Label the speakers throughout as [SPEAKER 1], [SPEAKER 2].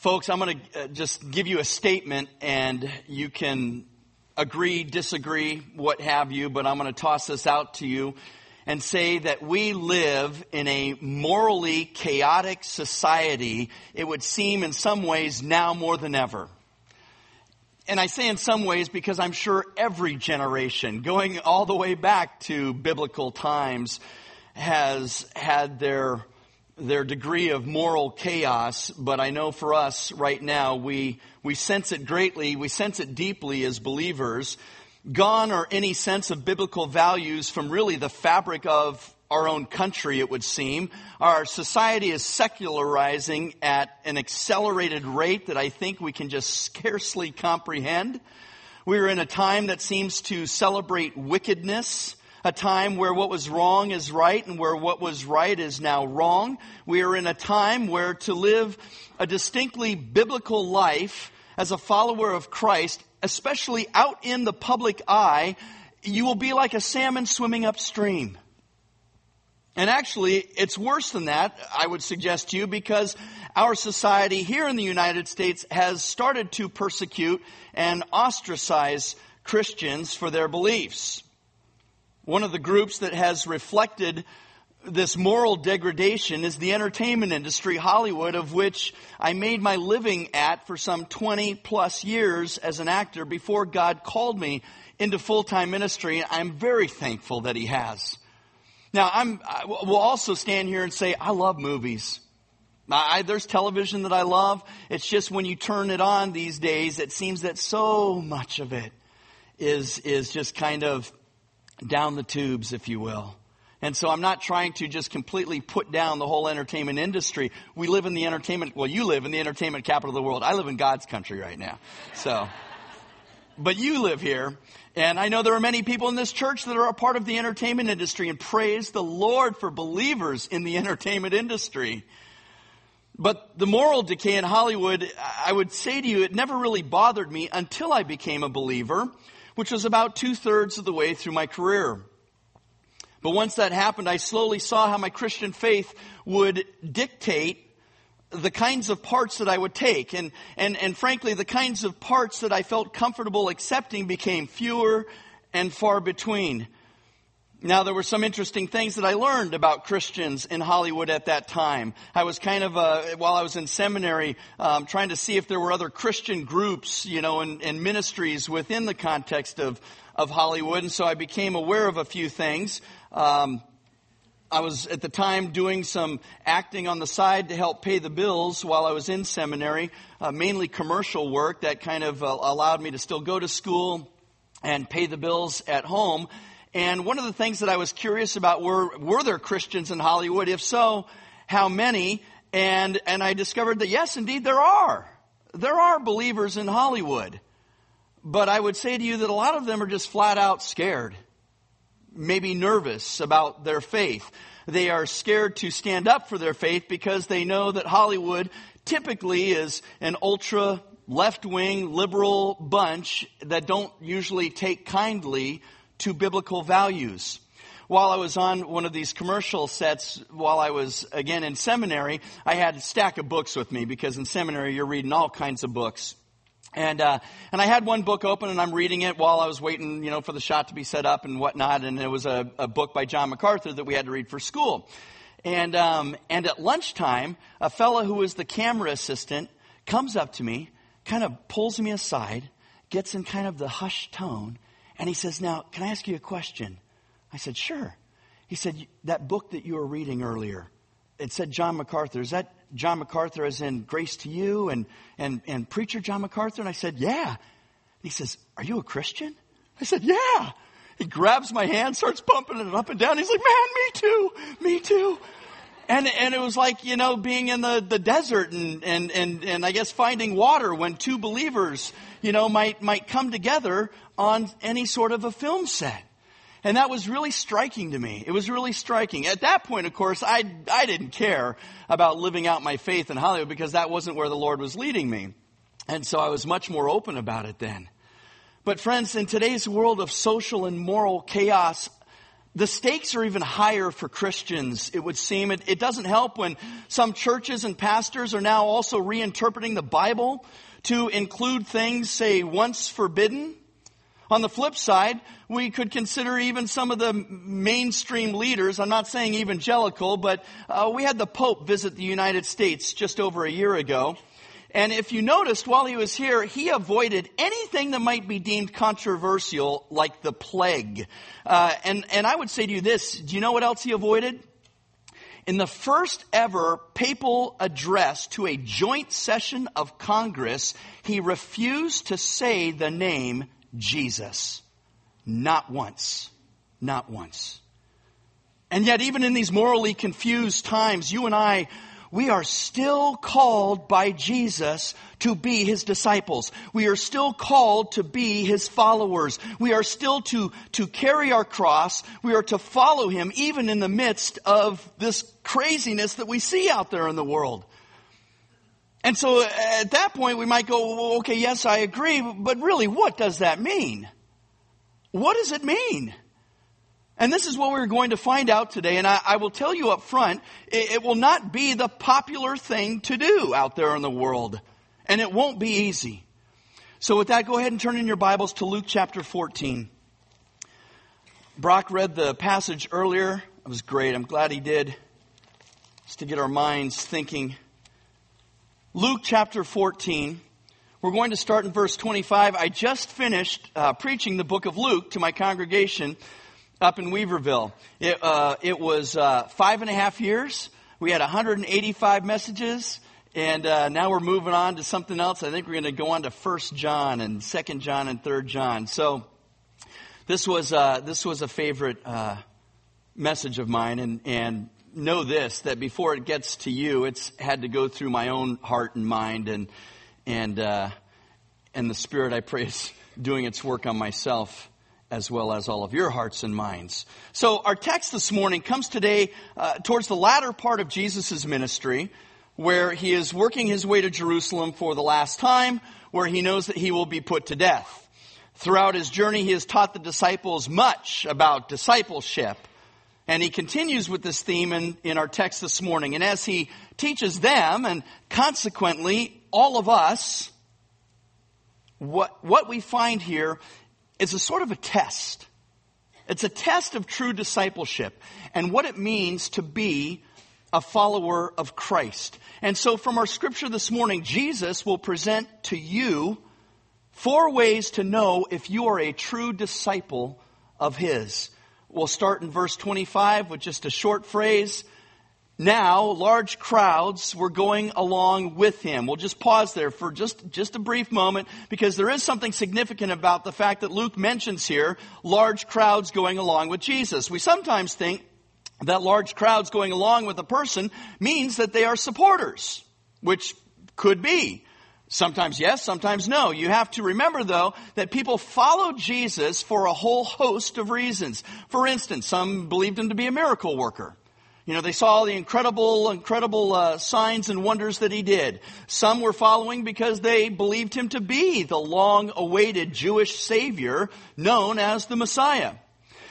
[SPEAKER 1] Folks, I'm going to uh, just give you a statement and you can agree, disagree, what have you, but I'm going to toss this out to you and say that we live in a morally chaotic society, it would seem in some ways now more than ever. And I say in some ways because I'm sure every generation, going all the way back to biblical times, has had their, their degree of moral chaos. But I know for us right now, we, we sense it greatly, we sense it deeply as believers gone are any sense of biblical values from really the fabric of our own country, it would seem. Our society is secularizing at an accelerated rate that I think we can just scarcely comprehend. We're in a time that seems to celebrate wickedness, a time where what was wrong is right and where what was right is now wrong. We are in a time where to live a distinctly biblical life as a follower of Christ especially out in the public eye, you will be like a salmon swimming upstream. And actually, it's worse than that, I would suggest to you, because our society here in the United States has started to persecute and ostracize Christians for their beliefs. One of the groups that has reflected this moral degradation is the entertainment industry, Hollywood, of which I made my living at for some 20 plus years as an actor before God called me into full-time ministry. I'm very thankful that He has. Now, I'm, I will also stand here and say, I love movies. I, there's television that I love. It's just when you turn it on these days, it seems that so much of it is, is just kind of down the tubes, if you will. And so I'm not trying to just completely put down the whole entertainment industry. We live in the entertainment, well, you live in the entertainment capital of the world. I live in God's country right now. So, but you live here. And I know there are many people in this church that are a part of the entertainment industry and praise the Lord for believers in the entertainment industry. But the moral decay in Hollywood, I would say to you, it never really bothered me until I became a believer, which was about two thirds of the way through my career. But once that happened, I slowly saw how my Christian faith would dictate the kinds of parts that I would take. And, and, and frankly, the kinds of parts that I felt comfortable accepting became fewer and far between. Now, there were some interesting things that I learned about Christians in Hollywood at that time. I was kind of, uh, while I was in seminary, um, trying to see if there were other Christian groups, you know, and, and ministries within the context of, of Hollywood. And so I became aware of a few things. Um, I was at the time doing some acting on the side to help pay the bills while I was in seminary, uh, mainly commercial work that kind of uh, allowed me to still go to school and pay the bills at home. And one of the things that I was curious about were, were there Christians in Hollywood? If so, how many? And, and I discovered that yes, indeed there are. There are believers in Hollywood. But I would say to you that a lot of them are just flat out scared maybe nervous about their faith. They are scared to stand up for their faith because they know that Hollywood typically is an ultra left wing liberal bunch that don't usually take kindly to biblical values. While I was on one of these commercial sets, while I was again in seminary, I had a stack of books with me because in seminary you're reading all kinds of books. And uh, and I had one book open, and I'm reading it while I was waiting, you know, for the shot to be set up and whatnot. And it was a, a book by John MacArthur that we had to read for school. And um, and at lunchtime, a fellow who was the camera assistant comes up to me, kind of pulls me aside, gets in kind of the hushed tone, and he says, "Now, can I ask you a question?" I said, "Sure." He said, "That book that you were reading earlier, it said John MacArthur. Is that John MacArthur as in Grace to You and, and, and preacher John MacArthur? And I said, yeah. He says, are you a Christian? I said, yeah. He grabs my hand, starts pumping it up and down. He's like, man, me too, me too. And, and it was like, you know, being in the, the desert and, and, and, and I guess finding water when two believers, you know, might, might come together on any sort of a film set. And that was really striking to me. It was really striking. At that point, of course, I, I didn't care about living out my faith in Hollywood because that wasn't where the Lord was leading me. And so I was much more open about it then. But friends, in today's world of social and moral chaos, the stakes are even higher for Christians, it would seem. It, it, doesn't help when some churches and pastors are now also reinterpreting the Bible to include things, say, once forbidden. On the flip side, we could consider even some of the mainstream leaders, I'm not saying evangelical, but uh, we had the Pope visit the United States just over a year ago. And if you noticed while he was here, he avoided anything that might be deemed controversial, like the plague. Uh, and, and I would say to you this, do you know what else he avoided? In the first ever papal address to a joint session of Congress, he refused to say the name Jesus. Not once. Not once. And yet, even in these morally confused times, you and I we are still called by Jesus to be his disciples. We are still called to be his followers. We are still to, to carry our cross. We are to follow him even in the midst of this craziness that we see out there in the world. And so uh, at that point we might go, okay, yes, I agree, but really what does that mean? What does it mean? And this is what we're going to find out today. And I, I will tell you up front, it, it will not be the popular thing to do out there in the world. And it won't be easy. So with that, go ahead and turn in your Bibles to Luke chapter 14. Brock read the passage earlier. It was great. I'm glad he did. Just to get our minds thinking. Luke chapter 14. We're going to start in verse 25. I just finished uh, preaching the book of Luke to my congregation up in Weaverville. It, uh, it was uh, five and a half years. We had 185 messages, and uh, now we're moving on to something else. I think we're going to go on to First John and Second John and Third John. So this was uh, this was a favorite uh, message of mine, and and know this that before it gets to you, it's had to go through my own heart and mind, and and uh, and the Spirit I pray is doing its work on myself as well as all of your hearts and minds. So our text this morning comes today uh, towards the latter part of Jesus' ministry, where he is working his way to Jerusalem for the last time, where he knows that he will be put to death. Throughout his journey, he has taught the disciples much about discipleship. And he continues with this theme in, in our text this morning. And as he teaches them, and consequently all of us, what, what we find here is a sort of a test. It's a test of true discipleship and what it means to be a follower of Christ. And so from our scripture this morning, Jesus will present to you four ways to know if you are a true disciple of His. We'll start in verse 25 with just a short phrase. Now, large crowds were going along with him. We'll just pause there for just, just a brief moment because there is something significant about the fact that Luke mentions here large crowds going along with Jesus. We sometimes think that large crowds going along with a person means that they are supporters, which could be. Sometimes yes, sometimes no. You have to remember though that people followed Jesus for a whole host of reasons. For instance, some believed him to be a miracle worker. You know, they saw the incredible, incredible uh, signs and wonders that he did. Some were following because they believed him to be the long-awaited Jewish Savior known as the Messiah.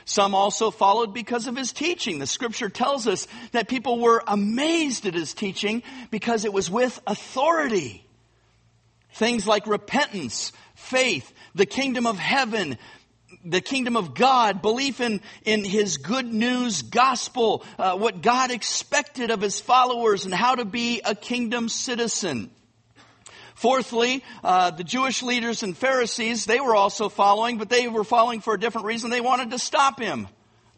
[SPEAKER 1] Some also followed because of his teaching. The scripture tells us that people were amazed at his teaching because it was with authority. Things like repentance, faith, the kingdom of heaven, the kingdom of God, belief in, in His good news gospel, uh, what God expected of His followers and how to be a kingdom citizen. Fourthly, uh, the Jewish leaders and Pharisees, they were also following, but they were following for a different reason. They wanted to stop him.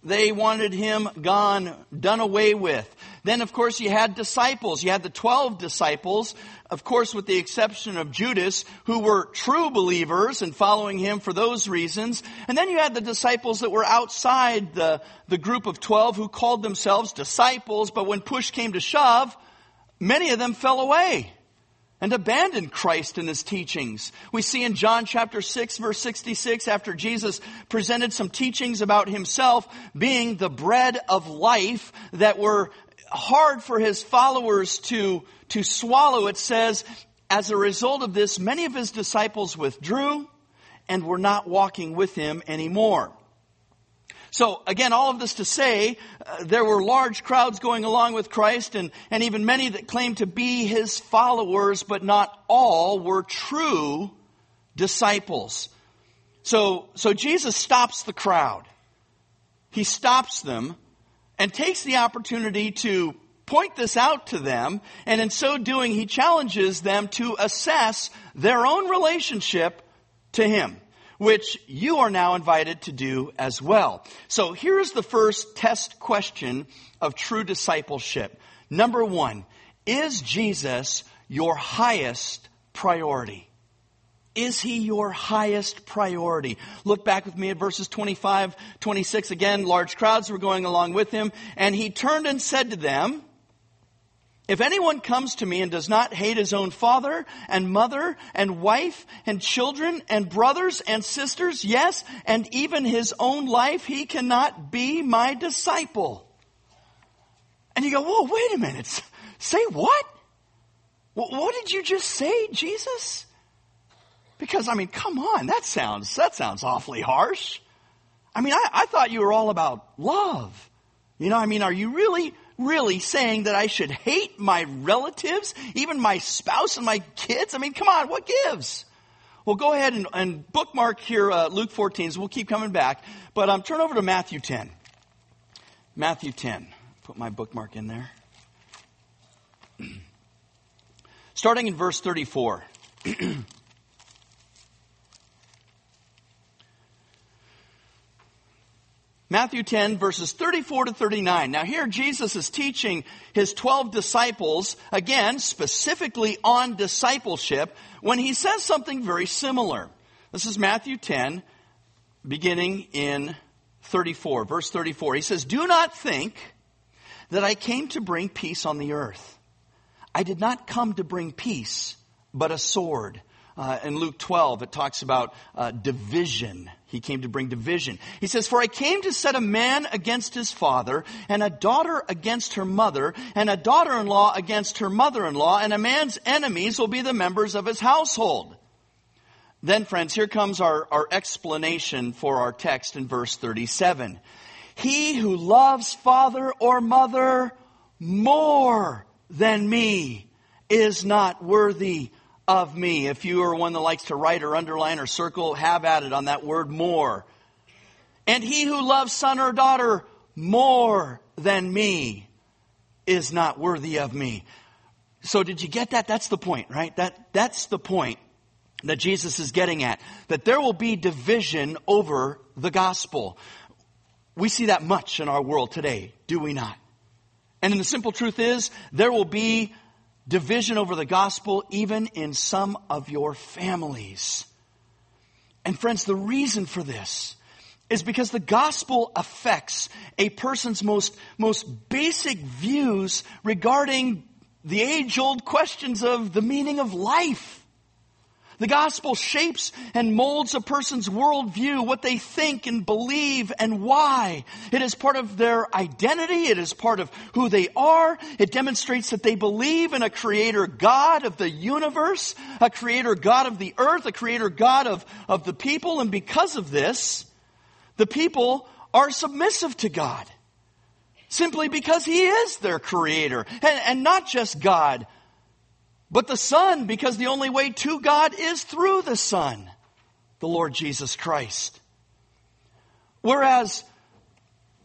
[SPEAKER 1] They wanted him gone, done away with. Then, of course, you had disciples. You had the 12 disciples, of course, with the exception of Judas, who were true believers and following him for those reasons. And then you had the disciples that were outside the, the group of 12 who called themselves disciples, but when push came to shove, many of them fell away and abandoned Christ and his teachings. We see in John chapter 6 verse 66 after Jesus presented some teachings about himself being the bread of life that were hard for his followers to, to swallow. It says, as a result of this, many of his disciples withdrew and were not walking with him anymore. So again, all of this to say, uh, there were large crowds going along with Christ and, and even many that claimed to be his followers, but not all were true disciples. So, so Jesus stops the crowd. He stops them and takes the opportunity to point this out to them. And in so doing, he challenges them to assess their own relationship to him which you are now invited to do as well. So here's the first test question of true discipleship. Number one, is Jesus your highest priority? Is he your highest priority? Look back with me at verses 25, 26. Again, large crowds were going along with him. And he turned and said to them, if anyone comes to me and does not hate his own father and mother and wife and children and brothers and sisters, yes, and even his own life, he cannot be my disciple. And you go, whoa, wait a minute. Say what? What did you just say, Jesus? Because, I mean, come on, that sounds, that sounds awfully harsh. I mean, I, I thought you were all about love. You know, I mean, are you really really saying that I should hate my relatives, even my spouse and my kids? I mean, come on, what gives? Well, go ahead and, and bookmark here uh, Luke 14, so we'll keep coming back. But um, turn over to Matthew 10. Matthew 10. Put my bookmark in there. Starting in verse 34. Matthew 10 verses 34 to 39. Now here Jesus is teaching his 12 disciples, again, specifically on discipleship, when he says something very similar. This is Matthew 10, beginning in 34, verse 34. He says, Do not think that I came to bring peace on the earth. I did not come to bring peace, but a sword. Uh, in Luke 12, it talks about uh, division. He came to bring division. He says, For I came to set a man against his father, and a daughter against her mother, and a daughter in law against her mother in law, and a man's enemies will be the members of his household. Then, friends, here comes our, our explanation for our text in verse 37. He who loves father or mother more than me is not worthy of me. If you are one that likes to write or underline or circle, have at it on that word more. And he who loves son or daughter more than me is not worthy of me. So did you get that? That's the point, right? That, that's the point that Jesus is getting at. That there will be division over the gospel. We see that much in our world today, do we not? And the simple truth is, there will be division over the gospel even in some of your families. And friends, the reason for this is because the gospel affects a person's most, most basic views regarding the age old questions of the meaning of life. The gospel shapes and molds a person's worldview, what they think and believe and why. It is part of their identity. It is part of who they are. It demonstrates that they believe in a creator God of the universe, a creator God of the earth, a creator God of, of the people. And because of this, the people are submissive to God. Simply because He is their creator. And, and not just God, but the Son, because the only way to God is through the Son, the Lord Jesus Christ. Whereas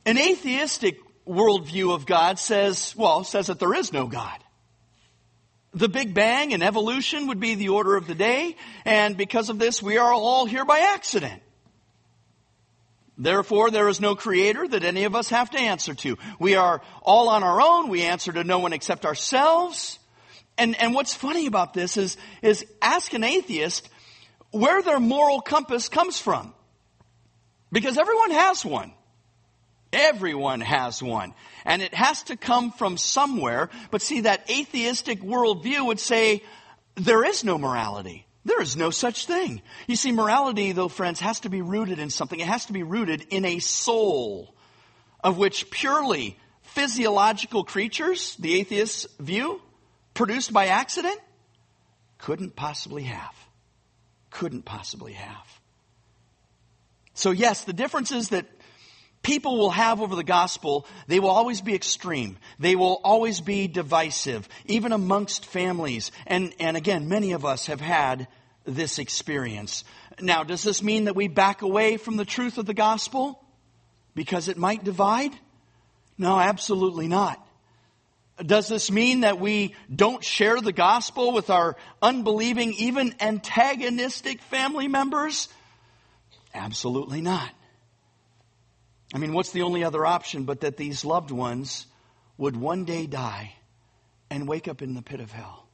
[SPEAKER 1] an atheistic worldview of God says, well, says that there is no God. The Big Bang and evolution would be the order of the day, and because of this, we are all here by accident. Therefore, there is no creator that any of us have to answer to. We are all on our own. We answer to no one except ourselves. And, and what's funny about this is, is ask an atheist where their moral compass comes from. Because everyone has one. Everyone has one. And it has to come from somewhere. But see, that atheistic worldview would say there is no morality. There is no such thing. You see, morality, though, friends, has to be rooted in something. It has to be rooted in a soul of which purely physiological creatures, the atheist's view, produced by accident? Couldn't possibly have. Couldn't possibly have. So, yes, the differences that people will have over the gospel, they will always be extreme. They will always be divisive, even amongst families. And, and again, many of us have had this experience. Now, does this mean that we back away from the truth of the gospel because it might divide? No, absolutely not. Does this mean that we don't share the gospel with our unbelieving, even antagonistic family members? Absolutely not. I mean, what's the only other option but that these loved ones would one day die and wake up in the pit of hell?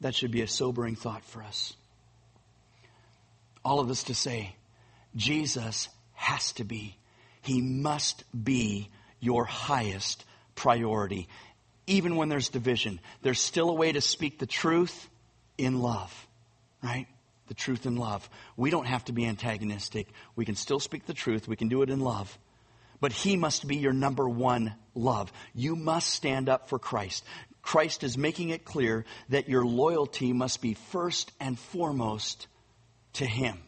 [SPEAKER 1] That should be a sobering thought for us. All of this to say, Jesus has to be, he must be your highest priority. Even when there's division, there's still a way to speak the truth in love, right? The truth in love. We don't have to be antagonistic. We can still speak the truth. We can do it in love. But He must be your number one love. You must stand up for Christ. Christ is making it clear that your loyalty must be first and foremost to Him.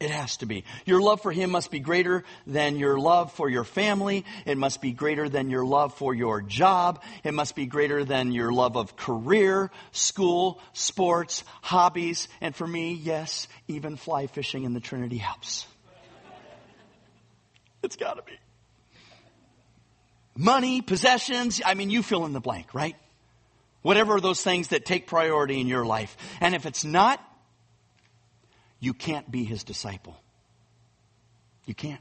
[SPEAKER 1] It has to be. Your love for Him must be greater than your love for your family. It must be greater than your love for your job. It must be greater than your love of career, school, sports, hobbies, and for me, yes, even fly fishing in the Trinity Alps. It's gotta be. Money, possessions, I mean, you fill in the blank, right? Whatever those things that take priority in your life. And if it's not, you can't be his disciple. You can't.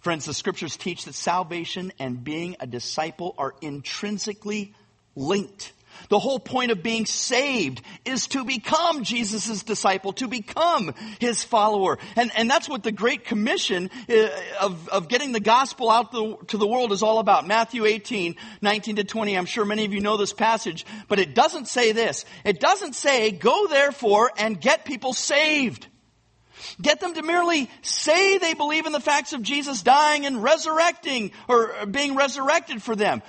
[SPEAKER 1] Friends, the scriptures teach that salvation and being a disciple are intrinsically linked. The whole point of being saved is to become Jesus' disciple, to become his follower. And, and that's what the Great Commission uh, of, of getting the gospel out to the world is all about. Matthew 18, 19 to 20. I'm sure many of you know this passage, but it doesn't say this. It doesn't say, go therefore and get people saved. Get them to merely say they believe in the facts of Jesus dying and resurrecting or being resurrected for them.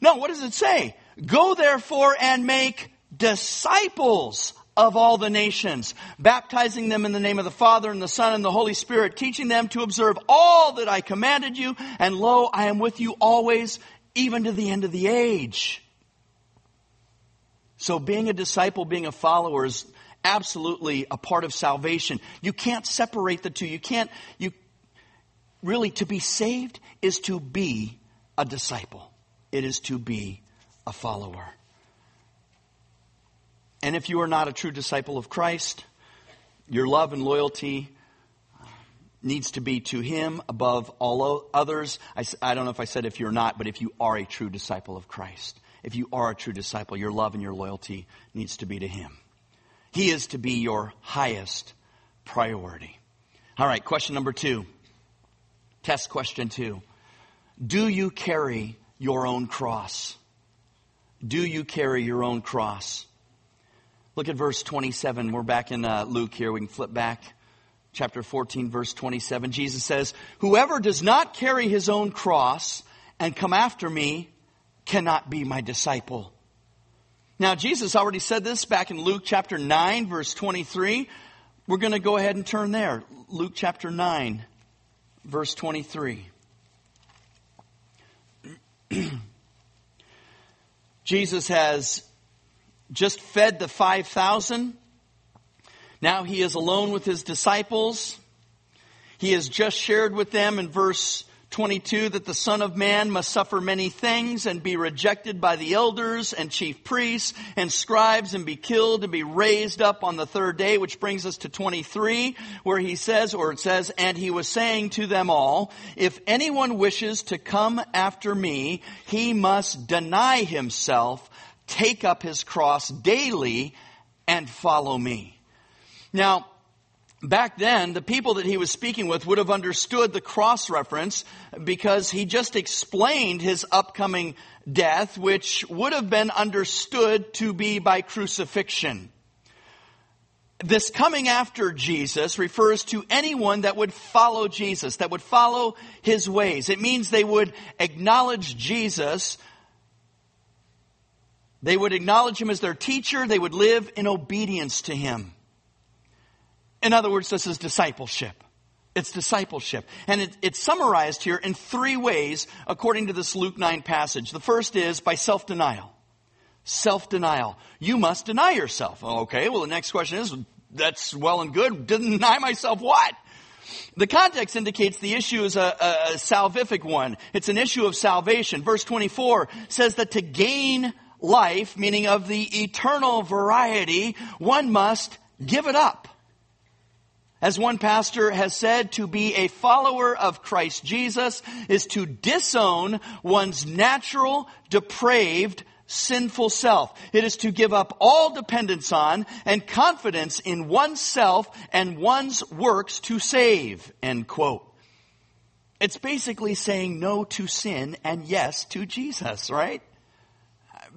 [SPEAKER 1] No, what does it say? Go therefore and make disciples of all the nations, baptizing them in the name of the Father and the Son and the Holy Spirit, teaching them to observe all that I commanded you, and lo, I am with you always, even to the end of the age. So being a disciple, being a follower is absolutely a part of salvation. You can't separate the two. You can't, you, really, to be saved is to be a disciple. It is to be a follower. And if you are not a true disciple of Christ, your love and loyalty uh, needs to be to Him above all others. I, I, don't know if I said if you're not, but if you are a true disciple of Christ, if you are a true disciple, your love and your loyalty needs to be to Him. He is to be your highest priority. All right, question number two. Test question two. Do you carry your own cross? Do you carry your own cross? Look at verse 27. We're back in uh, Luke here. We can flip back. Chapter 14, verse 27. Jesus says, Whoever does not carry his own cross and come after me cannot be my disciple. Now, Jesus already said this back in Luke chapter 9, verse 23. We're going to go ahead and turn there. Luke chapter 9, verse 23. Jesus has just fed the 5,000. Now he is alone with his disciples. He has just shared with them in verse 22 that the Son of Man must suffer many things and be rejected by the elders and chief priests and scribes and be killed and be raised up on the third day, which brings us to 23 where he says, or it says, and he was saying to them all, if anyone wishes to come after me, he must deny himself, take up his cross daily and follow me. Now, back then, the people that he was speaking with would have understood the cross reference because he just explained his upcoming death, which would have been understood to be by crucifixion. This coming after Jesus refers to anyone that would follow Jesus, that would follow his ways. It means they would acknowledge Jesus. They would acknowledge him as their teacher. They would live in obedience to him. In other words, this is discipleship. It's discipleship. And it, it's summarized here in three ways according to this Luke 9 passage. The first is by self denial. Self denial. You must deny yourself. Okay, well, the next question is that's well and good. Deny myself what? The context indicates the issue is a, a, a salvific one. It's an issue of salvation. Verse 24 says that to gain life, meaning of the eternal variety, one must give it up. As one pastor has said, to be a follower of Christ Jesus is to disown one's natural, depraved, sinful self. It is to give up all dependence on and confidence in oneself and one's works to save. End quote. It's basically saying no to sin and yes to Jesus, right?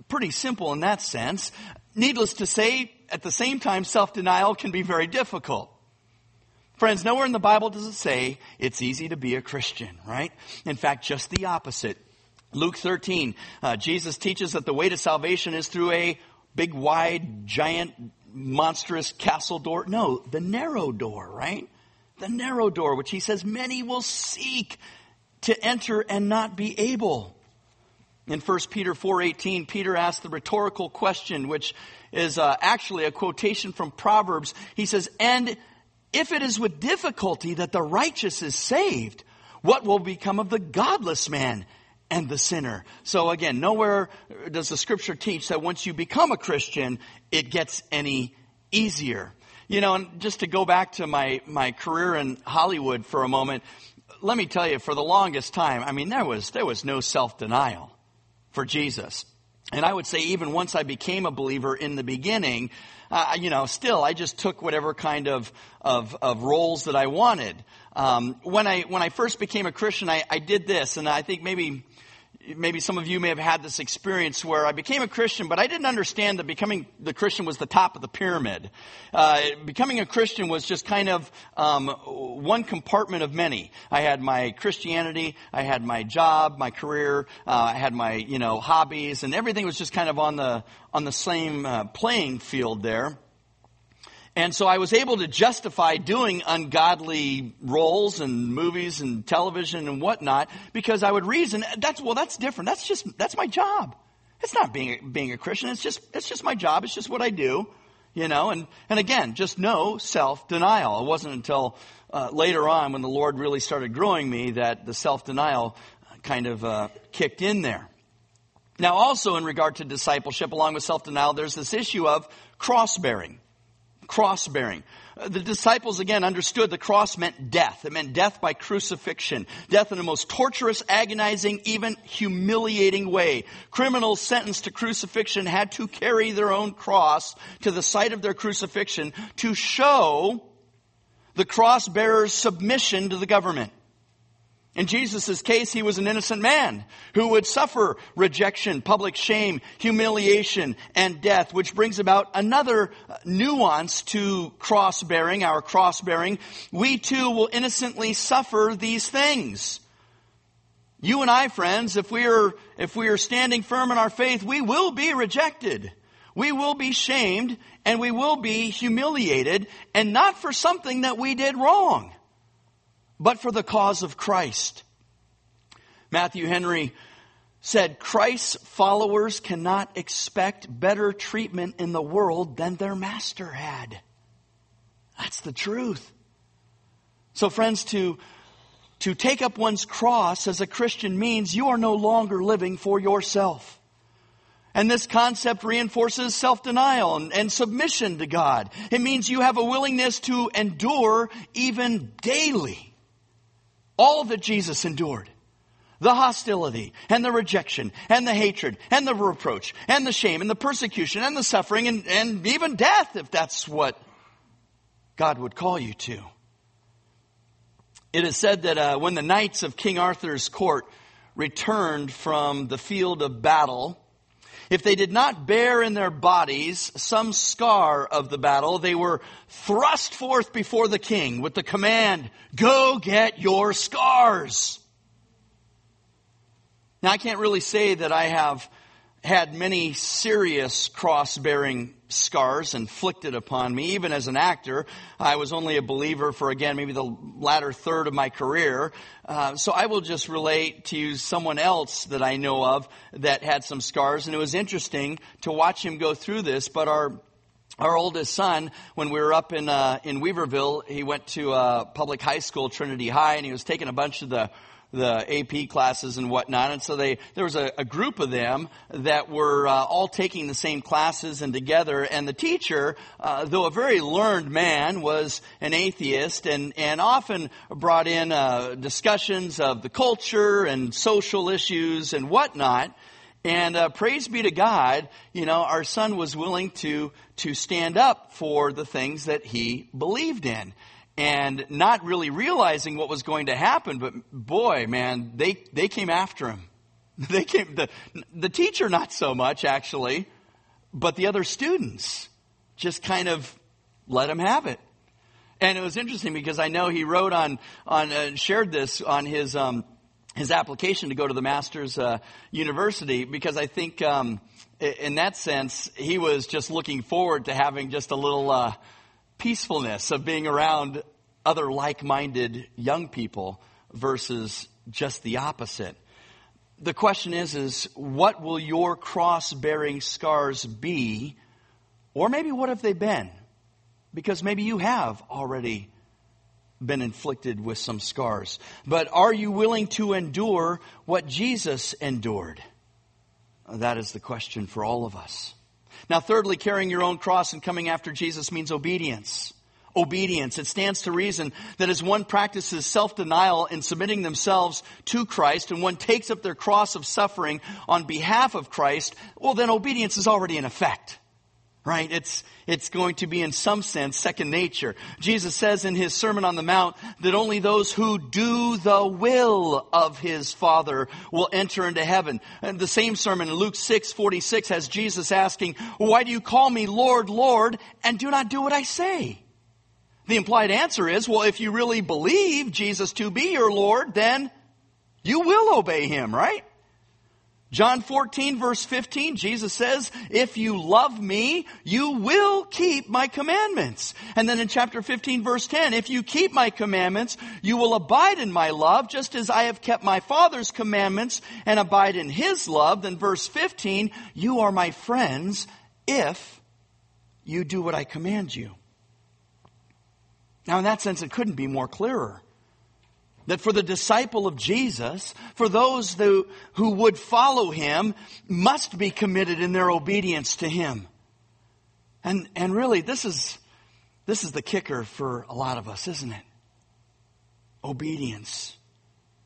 [SPEAKER 1] Pretty simple in that sense. Needless to say, at the same time, self-denial can be very difficult. Friends, nowhere in the Bible does it say it's easy to be a Christian, right? In fact, just the opposite. Luke 13, uh, Jesus teaches that the way to salvation is through a big, wide, giant, monstrous castle door. No, the narrow door, right? The narrow door, which he says many will seek to enter and not be able. In 1 Peter 4:18, Peter asks the rhetorical question, which is uh, actually a quotation from Proverbs. He says, "And if it is with difficulty that the righteous is saved, what will become of the godless man?" and the sinner. So again, nowhere does the scripture teach that once you become a Christian, it gets any easier. You know, and just to go back to my, my career in Hollywood for a moment, let me tell you, for the longest time, I mean, there was, there was no self-denial for Jesus. And I would say even once I became a believer in the beginning, uh, you know, still I just took whatever kind of, of, of roles that I wanted. Um, when I, when I first became a Christian, I, I did this, and I think maybe maybe some of you may have had this experience where I became a Christian, but I didn't understand that becoming the Christian was the top of the pyramid. Uh, becoming a Christian was just kind of um, one compartment of many. I had my Christianity, I had my job, my career, uh, I had my you know hobbies, and everything was just kind of on the on the same uh, playing field there. And so I was able to justify doing ungodly roles and movies and television and whatnot because I would reason that's, well, that's different. That's just, that's my job. It's not being, being a Christian. It's just, it's just my job. It's just what I do, you know, and, and again, just no self-denial. It wasn't until uh, later on when the Lord really started growing me that the self-denial kind of uh, kicked in there. Now also in regard to discipleship along with self-denial, there's this issue of cross-bearing cross bearing. Uh, the disciples again understood the cross meant death. It meant death by crucifixion. Death in the most torturous, agonizing, even humiliating way. Criminals sentenced to crucifixion had to carry their own cross to the site of their crucifixion to show the cross bearer's submission to the government. In Jesus' case, he was an innocent man who would suffer rejection, public shame, humiliation, and death, which brings about another uh, nuance to cross bearing, our cross bearing. We too will innocently suffer these things. You and I, friends, if we are, if we are standing firm in our faith, we will be rejected. We will be shamed and we will be humiliated and not for something that we did wrong but for the cause of Christ. Matthew Henry said, Christ's followers cannot expect better treatment in the world than their master had. That's the truth. So friends, to, to take up one's cross as a Christian means you are no longer living for yourself. And this concept reinforces self-denial and, and, submission to God. It means you have a willingness to endure even daily all that Jesus endured. The hostility and the rejection and the hatred and the reproach and the shame and the persecution and the suffering and, and even death if that's what God would call you to. It is said that uh, when the knights of King Arthur's court returned from the field of battle, if they did not bear in their bodies some scar of the battle, they were thrust forth before the king with the command, go get your scars. Now I can't really say that I have had many serious cross bearing scars inflicted upon me. Even as an actor, I was only a believer for, again, maybe the latter third of my career. Uh, so I will just relate to you someone else that I know of that had some scars. And it was interesting to watch him go through this. But our our oldest son, when we were up in uh, in Weaverville, he went to uh, public high school, Trinity High, and he was taking a bunch of the the AP classes and whatnot. And so they, there was a, a group of them that were uh, all taking the same classes and together. And the teacher, uh, though a very learned man, was an atheist and, and often brought in uh, discussions of the culture and social issues and whatnot. And uh, praise be to God, you know, our son was willing to to stand up for the things that he believed in and not really realizing what was going to happen. But boy, man, they, they came after him. They came, the, the teacher, not so much actually, but the other students just kind of let him have it. And it was interesting because I know he wrote on, on, uh, shared this on his, um, his application to go to the master's uh, university because I think um, in that sense he was just looking forward to having just a little uh, peacefulness of being around other like-minded young people versus just the opposite. The question is, is what will your cross-bearing scars be? Or maybe what have they been? Because maybe you have already been inflicted with some scars. But are you willing to endure what Jesus endured? That is the question for all of us. Now, thirdly, carrying your own cross and coming after Jesus means obedience obedience. It stands to reason that as one practices self-denial in submitting themselves to Christ and one takes up their cross of suffering on behalf of Christ, well then obedience is already in effect. Right? It's, it's going to be in some sense second nature. Jesus says in his Sermon on the Mount that only those who do the will of his Father will enter into heaven. And the same sermon in Luke 6, 46 has Jesus asking, why do you call me Lord, Lord, and do not do what I say? The implied answer is, well, if you really believe Jesus to be your Lord, then you will obey Him, right? John 14 verse 15, Jesus says, if you love me, you will keep my commandments. And then in chapter 15 verse 10, if you keep my commandments, you will abide in my love, just as I have kept my Father's commandments and abide in his love. Then verse 15, you are my friends if you do what I command you. Now, in that sense, it couldn't be more clearer. That for the disciple of Jesus, for those who, who would follow him, must be committed in their obedience to him. And, and really, this is, this is the kicker for a lot of us, isn't it? Obedience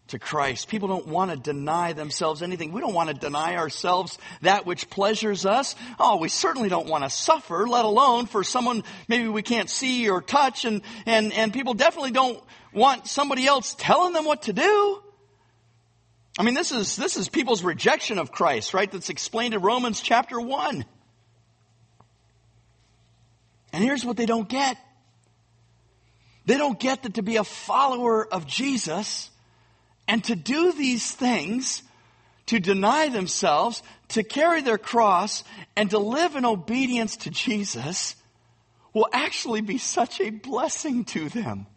[SPEAKER 1] to Christ. People don't want to deny themselves anything. We don't want to deny ourselves that which pleasures us. Oh, we certainly don't want to suffer, let alone for someone maybe we can't see or touch. And, and, and people definitely don't want somebody else telling them what to do. I mean, this is, this is people's rejection of Christ, right? That's explained in Romans chapter 1. And here's what they don't get. They don't get that to be a follower of Jesus and to do these things, to deny themselves, to carry their cross, and to live in obedience to Jesus will actually be such a blessing to them.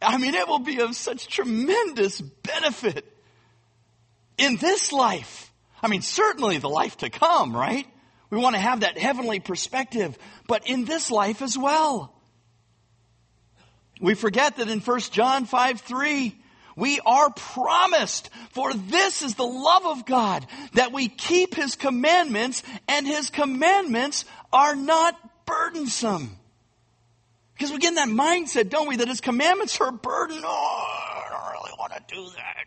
[SPEAKER 1] I mean, it will be of such tremendous benefit in this life. I mean, certainly the life to come, right? We want to have that heavenly perspective, but in this life as well. We forget that in 1 John 5 3, we are promised, for this is the love of God, that we keep His commandments, and His commandments are not burdensome. Because we get in that mindset, don't we, that His commandments are a burden. Oh, I don't really want to do that.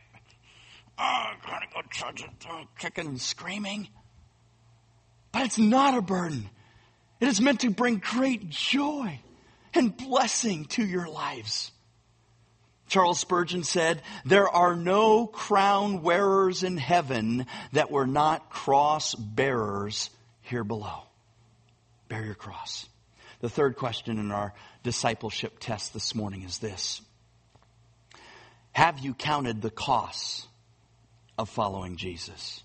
[SPEAKER 1] Oh, going to go church uh, and kicking and screaming. But it's not a burden. It is meant to bring great joy and blessing to your lives. Charles Spurgeon said, There are no crown wearers in heaven that were not cross bearers here below. Bear your cross. The third question in our discipleship test this morning is this Have you counted the costs of following Jesus?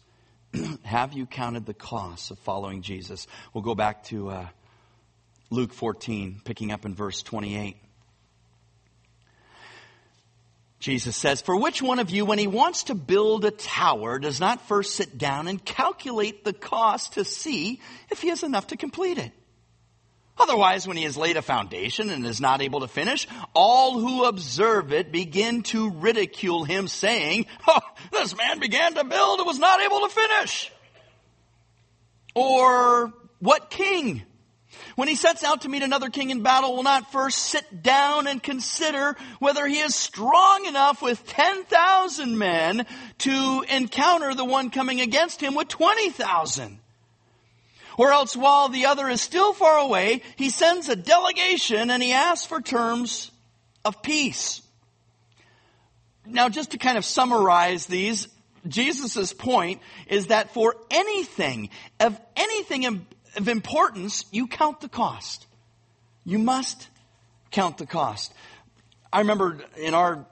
[SPEAKER 1] have you counted the costs of following Jesus? We'll go back to uh, Luke 14, picking up in verse 28. Jesus says, For which one of you, when he wants to build a tower, does not first sit down and calculate the cost to see if he has enough to complete it? Otherwise, when he has laid a foundation and is not able to finish, all who observe it begin to ridicule him, saying, oh, This man began to build and was not able to finish. Or, what king? When he sets out to meet another king in battle, will not first sit down and consider whether he is strong enough with 10,000 men to encounter the one coming against him with 20,000. Or else while the other is still far away, he sends a delegation and he asks for terms of peace. Now, just to kind of summarize these, Jesus' point is that for anything, of anything of importance, you count the cost. You must count the cost. I remember in our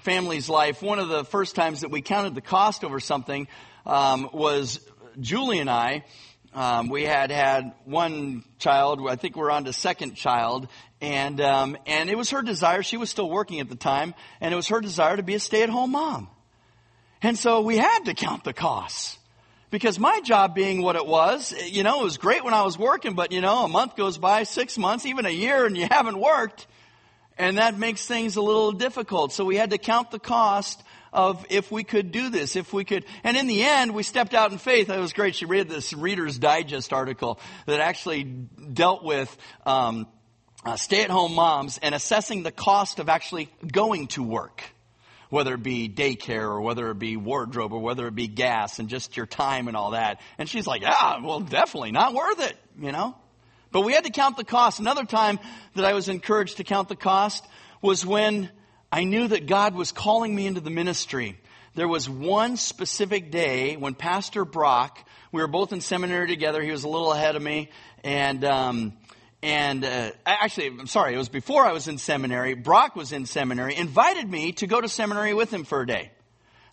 [SPEAKER 1] family's life, one of the first times that we counted the cost over something um, was Julie and I. Um, we had had one child. I think we're on to second child, and um, and it was her desire. She was still working at the time, and it was her desire to be a stay-at-home mom. And so we had to count the costs. Because my job being what it was, you know, it was great when I was working, but you know, a month goes by, six months, even a year, and you haven't worked. And that makes things a little difficult. So we had to count the cost of if we could do this, if we could. And in the end, we stepped out in faith. It was great. She read this Reader's Digest article that actually dealt with um, uh, stay-at-home moms and assessing the cost of actually going to work whether it be daycare or whether it be wardrobe or whether it be gas and just your time and all that. And she's like, yeah, well, definitely not worth it, you know? But we had to count the cost. Another time that I was encouraged to count the cost was when I knew that God was calling me into the ministry. There was one specific day when Pastor Brock, we were both in seminary together. He was a little ahead of me, and um, and uh, actually, I'm sorry, it was before I was in seminary. Brock was in seminary, invited me to go to seminary with him for a day.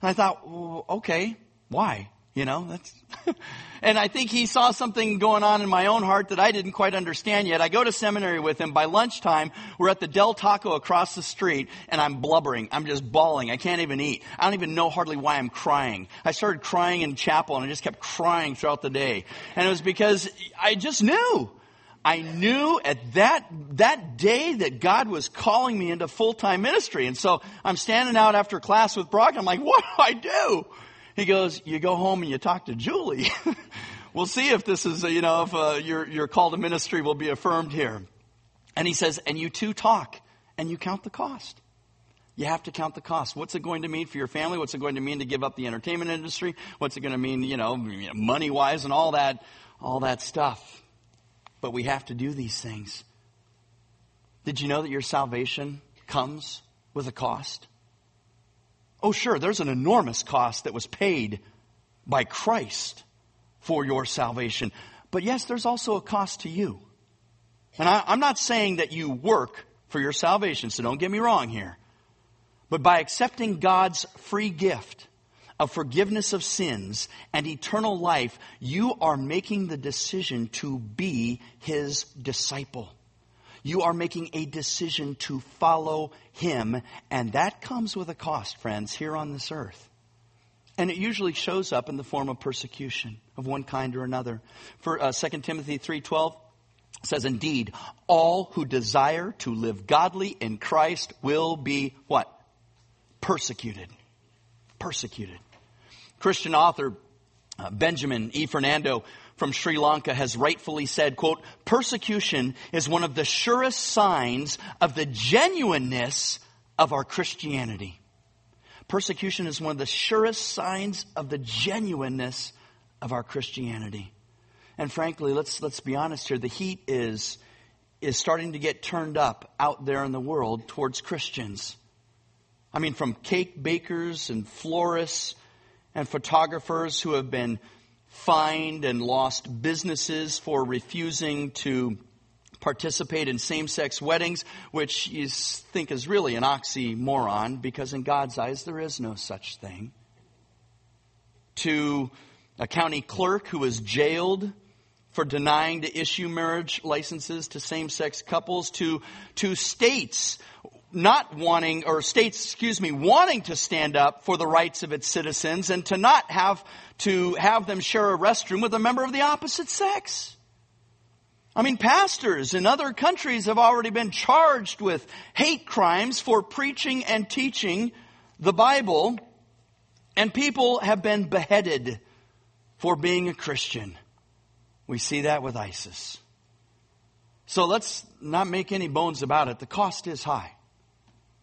[SPEAKER 1] And I thought, well, okay, why? You know, that's. and I think he saw something going on in my own heart that I didn't quite understand yet. I go to seminary with him. By lunchtime, we're at the Del Taco across the street, and I'm blubbering. I'm just bawling. I can't even eat. I don't even know hardly why I'm crying. I started crying in chapel, and I just kept crying throughout the day. And it was because I just knew. I knew at that, that day that God was calling me into full-time ministry. And so I'm standing out after class with Brock. I'm like, what do I do? He goes, you go home and you talk to Julie. we'll see if this is, you know, if uh, your, your call to ministry will be affirmed here. And he says, and you two talk and you count the cost. You have to count the cost. What's it going to mean for your family? What's it going to mean to give up the entertainment industry? What's it going to mean, you know, money wise and all that, all that stuff but we have to do these things. Did you know that your salvation comes with a cost? Oh, sure, there's an enormous cost that was paid by Christ for your salvation. But yes, there's also a cost to you. And I, am not saying that you work for your salvation, so don't get me wrong here. But by accepting God's free gift, of forgiveness of sins and eternal life, you are making the decision to be his disciple. You are making a decision to follow him, and that comes with a cost, friends, here on this earth. And it usually shows up in the form of persecution of one kind or another. For uh, 2 Timothy 3:12 says indeed all who desire to live godly in Christ will be what? Persecuted. Persecuted. Christian author uh, Benjamin E. Fernando from Sri Lanka has rightfully said, quote, persecution is one of the surest signs of the genuineness of our Christianity. Persecution is one of the surest signs of the genuineness of our Christianity. And frankly, let's, let's be honest here, the heat is, is starting to get turned up out there in the world towards Christians. I mean, from cake bakers and florists and photographers who have been fined and lost businesses for refusing to participate in same sex weddings, which you think is really an oxymoron because in God's eyes there is no such thing. To a county clerk who was jailed for denying to issue marriage licenses to same-sex couples, to, to states not wanting, or states, excuse me, wanting to stand up for the rights of its citizens and to not have to have them share a restroom with a member of the opposite sex. I mean, pastors in other countries have already been charged with hate crimes for preaching and teaching the Bible, and people have been beheaded for being a Christian. We see that with ISIS. So let's not make any bones about it. The cost is high.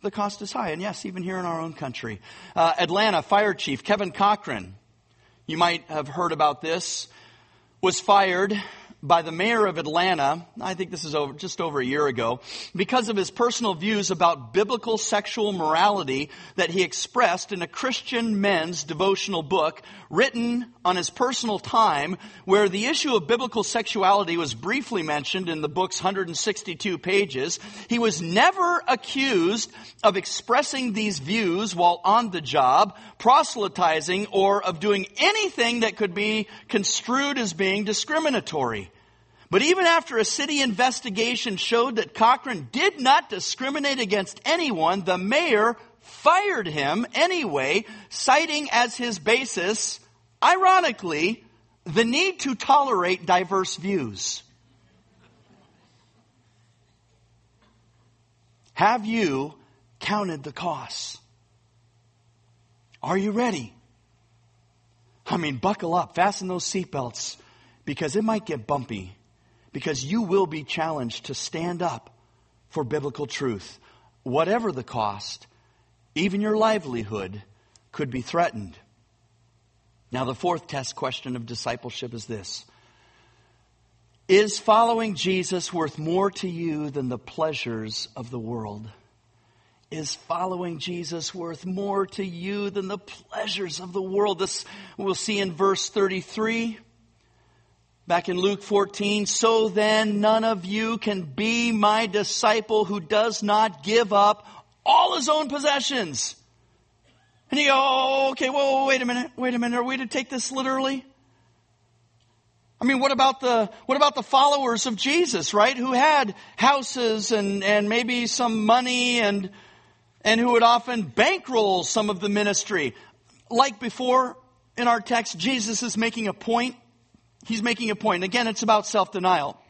[SPEAKER 1] The cost is high. And yes, even here in our own country. Uh, Atlanta Fire Chief Kelvin Cochran, you might have heard about this, was fired by the mayor of Atlanta, I think this is over, just over a year ago, because of his personal views about biblical sexual morality that he expressed in a Christian men's devotional book written on his personal time, where the issue of biblical sexuality was briefly mentioned in the book's 162 pages. He was never accused of expressing these views while on the job, proselytizing, or of doing anything that could be construed as being discriminatory. But even after a city investigation showed that Cochran did not discriminate against anyone, the mayor fired him anyway, citing as his basis, ironically, the need to tolerate diverse views. Have you counted the costs? Are you ready? I mean, buckle up, fasten those seatbelts, because it might get bumpy because you will be challenged to stand up for biblical truth. Whatever the cost, even your livelihood could be threatened. Now, the fourth test question of discipleship is this Is following Jesus worth more to you than the pleasures of the world? Is following Jesus worth more to you than the pleasures of the world? This we'll see in verse 33. Back in Luke 14, so then none of you can be my disciple who does not give up all his own possessions. And you go, oh, okay, whoa, wait a minute, wait a minute, are we to take this literally? I mean, what about the, what about the followers of Jesus, right? Who had houses and, and maybe some money and, and who would often bankroll some of the ministry. Like before in our text, Jesus is making a point He's making a point. Again, it's about self-denial.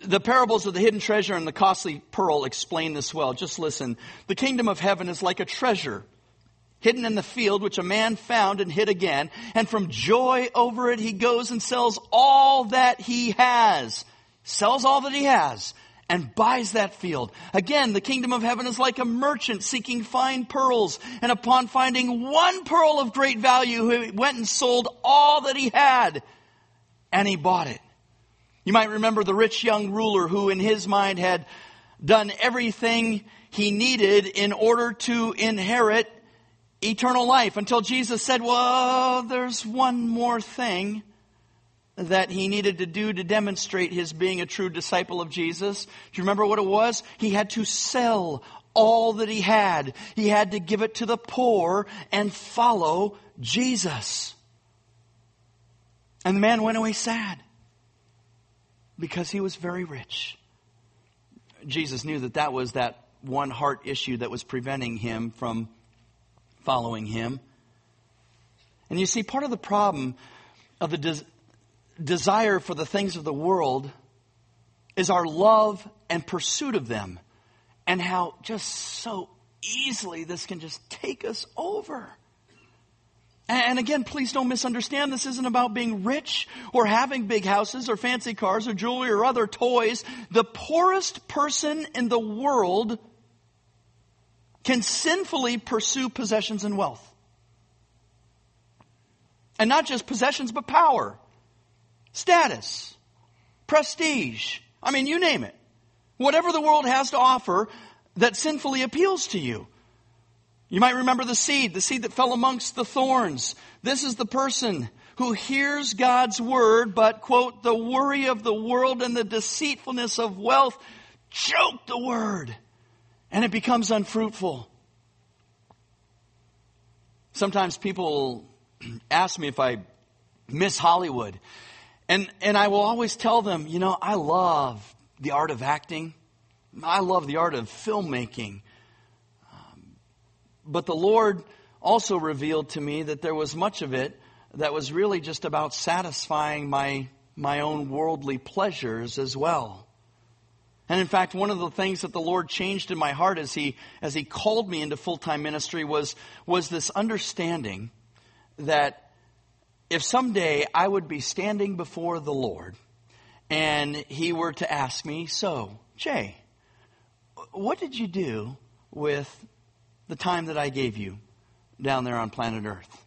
[SPEAKER 1] The parables of the hidden treasure and the costly pearl explain this well. Just listen. The kingdom of heaven is like a treasure hidden in the field, which a man found and hid again. And from joy over it, he goes and sells all that he has. Sells all that he has and buys that field. Again, the kingdom of heaven is like a merchant seeking fine pearls. And upon finding one pearl of great value, he went and sold all that he had and he bought it. You might remember the rich young ruler who in his mind had done everything he needed in order to inherit eternal life until Jesus said, well, there's one more thing that he needed to do to demonstrate his being a true disciple of Jesus. Do you remember what it was? He had to sell all that he had. He had to give it to the poor and follow Jesus. And the man went away sad because he was very rich. Jesus knew that that was that one heart issue that was preventing him from following him. And you see, part of the problem of the des- desire for the things of the world is our love and pursuit of them, and how just so easily this can just take us over. And again, please don't misunderstand. This isn't about being rich or having big houses or fancy cars or jewelry or other toys. The poorest person in the world can sinfully pursue possessions and wealth. And not just possessions, but power, status, prestige. I mean, you name it. Whatever the world has to offer that sinfully appeals to you. You might remember the seed, the seed that fell amongst the thorns. This is the person who hears God's word, but, quote, the worry of the world and the deceitfulness of wealth choke the word, and it becomes unfruitful. Sometimes people ask me if I Miss Hollywood. And, and I will always tell them, you know, I love the art of acting. I love the art of filmmaking. But the Lord also revealed to me that there was much of it that was really just about satisfying my, my own worldly pleasures as well. And in fact, one of the things that the Lord changed in my heart as He, as He called me into full-time ministry was, was this understanding that if someday I would be standing before the Lord and He were to ask me, so, Jay, what did you do with the time that I gave you down there on planet Earth?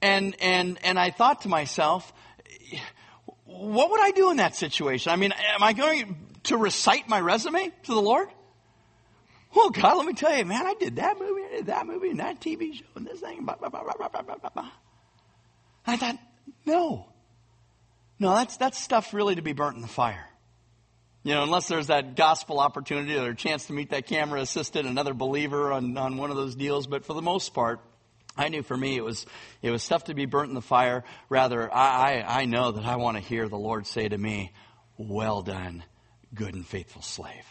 [SPEAKER 1] And, and, and I thought to myself, what would I do in that situation? I mean, am I going to recite my resume to the Lord? Well, God, let me tell you, man, I did that movie, I did that movie, and that TV show, and this thing, blah, blah, blah, blah, blah, blah, blah. I thought, no. No, that's, that's stuff really to be burnt in the fire. You know, unless there's that gospel opportunity or a chance to meet that camera assistant, another believer on, on one of those deals. But for the most part, I knew for me it was it was stuff to be burnt in the fire. Rather, I, I, I know that I want to hear the Lord say to me, Well done, good and faithful slave.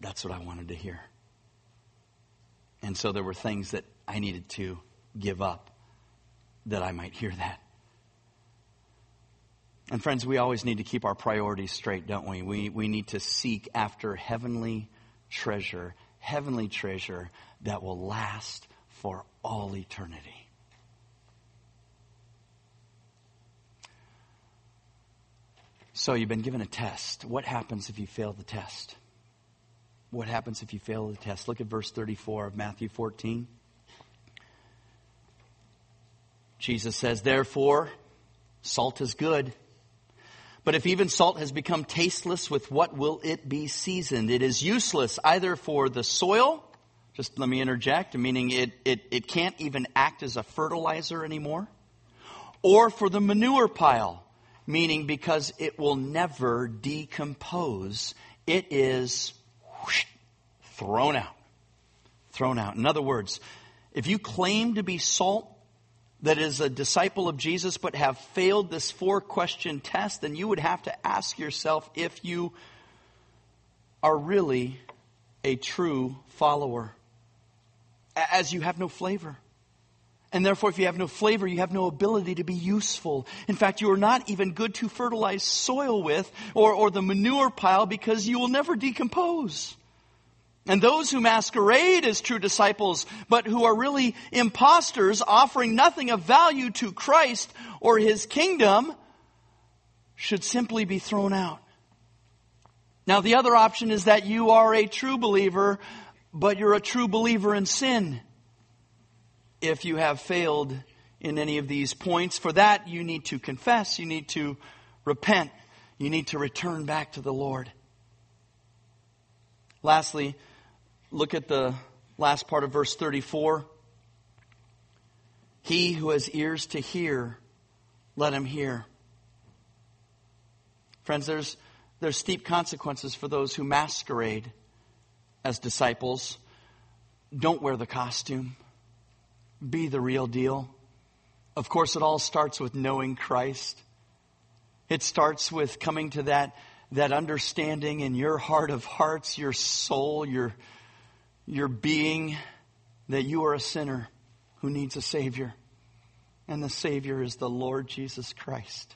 [SPEAKER 1] That's what I wanted to hear. And so there were things that I needed to give up that I might hear that. And friends, we always need to keep our priorities straight, don't we? We, we need to seek after heavenly treasure, heavenly treasure that will last for all eternity. So you've been given a test. What happens if you fail the test? What happens if you fail the test? Look at verse 34 of Matthew 14. Jesus says, Therefore, salt is good. But if even salt has become tasteless, with what will it be seasoned? It is useless either for the soil just let me interject, meaning it, it, it can't even act as a fertilizer anymore. Or for the manure pile, meaning because it will never decompose, it is whoosh, thrown out. Thrown out. In other words, if you claim to be salt that is a disciple of Jesus but have failed this four question test, then you would have to ask yourself if you are really a true follower as you have no flavor. And therefore, if you have no flavor, you have no ability to be useful. In fact, you are not even good to fertilize soil with or, or the manure pile because you will never decompose. And those who masquerade as true disciples, but who are really impostors, offering nothing of value to Christ or his kingdom, should simply be thrown out. Now, the other option is that you are a true believer, but you're a true believer in sin if you have failed in any of these points. For that, you need to confess, you need to repent, you need to return back to the Lord. Lastly, look at the last part of verse 34. He who has ears to hear, let him hear. Friends, there's, there's steep consequences for those who masquerade as disciples. Don't wear the costume. Be the real deal. Of course, it all starts with knowing Christ. It starts with coming to that, that understanding in your heart of hearts, your soul, your, your being, that you are a sinner who needs a Savior. And the Savior is the Lord Jesus Christ.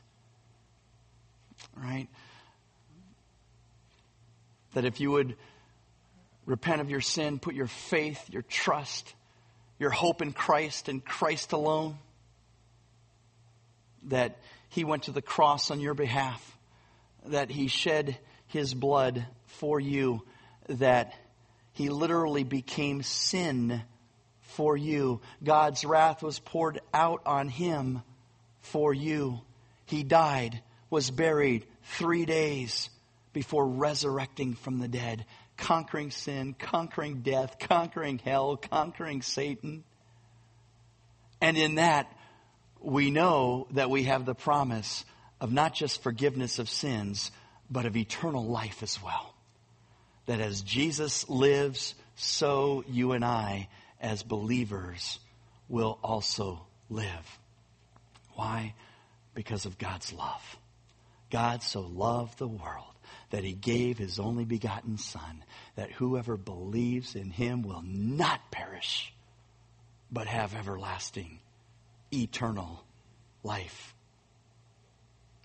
[SPEAKER 1] Right? That if you would repent of your sin, put your faith, your trust, your hope in Christ and Christ alone. That He went to the cross on your behalf, that He shed His blood for you, that He literally became sin for you. God's wrath was poured out on Him for you. He died, was buried three days before resurrecting from the dead conquering sin, conquering death, conquering hell, conquering Satan. And in that, we know that we have the promise of not just forgiveness of sins, but of eternal life as well. That as Jesus lives, so you and I, as believers, will also live. Why? Because of God's love. God so loved the world that he gave his only begotten Son, that whoever believes in him will not perish, but have everlasting, eternal life.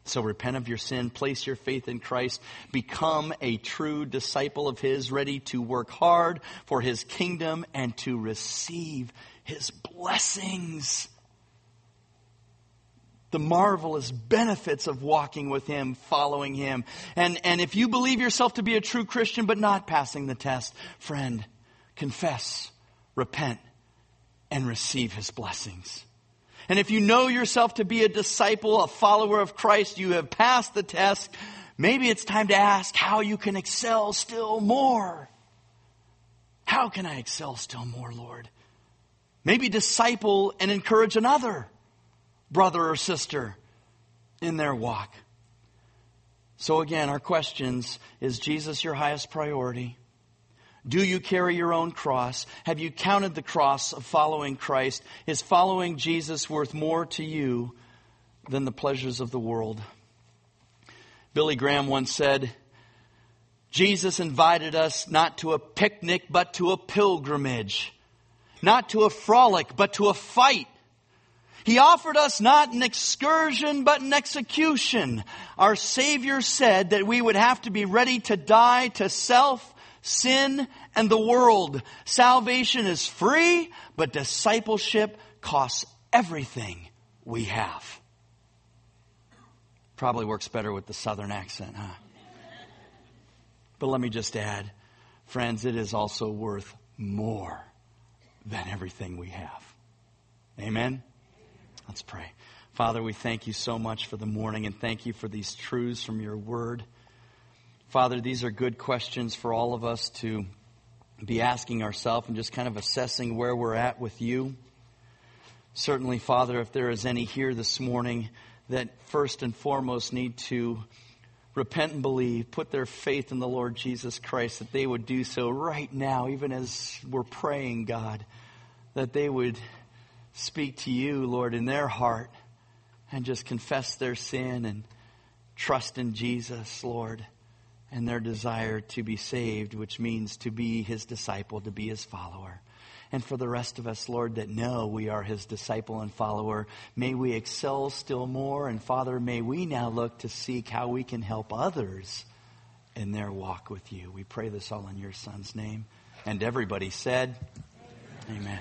[SPEAKER 1] So repent of your sin, place your faith in Christ, become a true disciple of His, ready to work hard for His kingdom and to receive His blessings. The marvelous benefits of walking with Him, following Him. And, and if you believe yourself to be a true Christian but not passing the test, friend, confess, repent, and receive His blessings. And if you know yourself to be a disciple, a follower of Christ, you have passed the test, maybe it's time to ask how you can excel still more. How can I excel still more, Lord? Maybe disciple and encourage another brother or sister in their walk. So again, our questions, is Jesus your highest priority? Do you carry your own cross? Have you counted the cross of following Christ? Is following Jesus worth more to you than the pleasures of the world? Billy Graham once said, Jesus invited us not to a picnic, but to a pilgrimage. Not to a frolic, but to a fight. He offered us not an excursion, but an execution. Our Savior said that we would have to be ready to die to self sin, and the world. Salvation is free, but discipleship costs everything we have. Probably works better with the southern accent, huh? But let me just add, friends, it is also worth more than everything we have. Amen? Let's pray. Father, we thank you so much for the morning and thank you for these truths from your word. Father, these are good questions for all of us to be asking ourselves and just kind of assessing where we're at with you. Certainly, Father, if there is any here this morning that first and foremost need to repent and believe, put their faith in the Lord Jesus Christ, that they would do so right now, even as we're praying, God, that they would speak to you, Lord, in their heart and just confess their sin and trust in Jesus, Lord and their desire to be saved, which means to be his disciple, to be his follower. And for the rest of us, Lord, that know we are his disciple and follower, may we excel still more. And Father, may we now look to seek how we can help others in their walk with you. We pray this all in your son's name. And everybody said, Amen. Amen.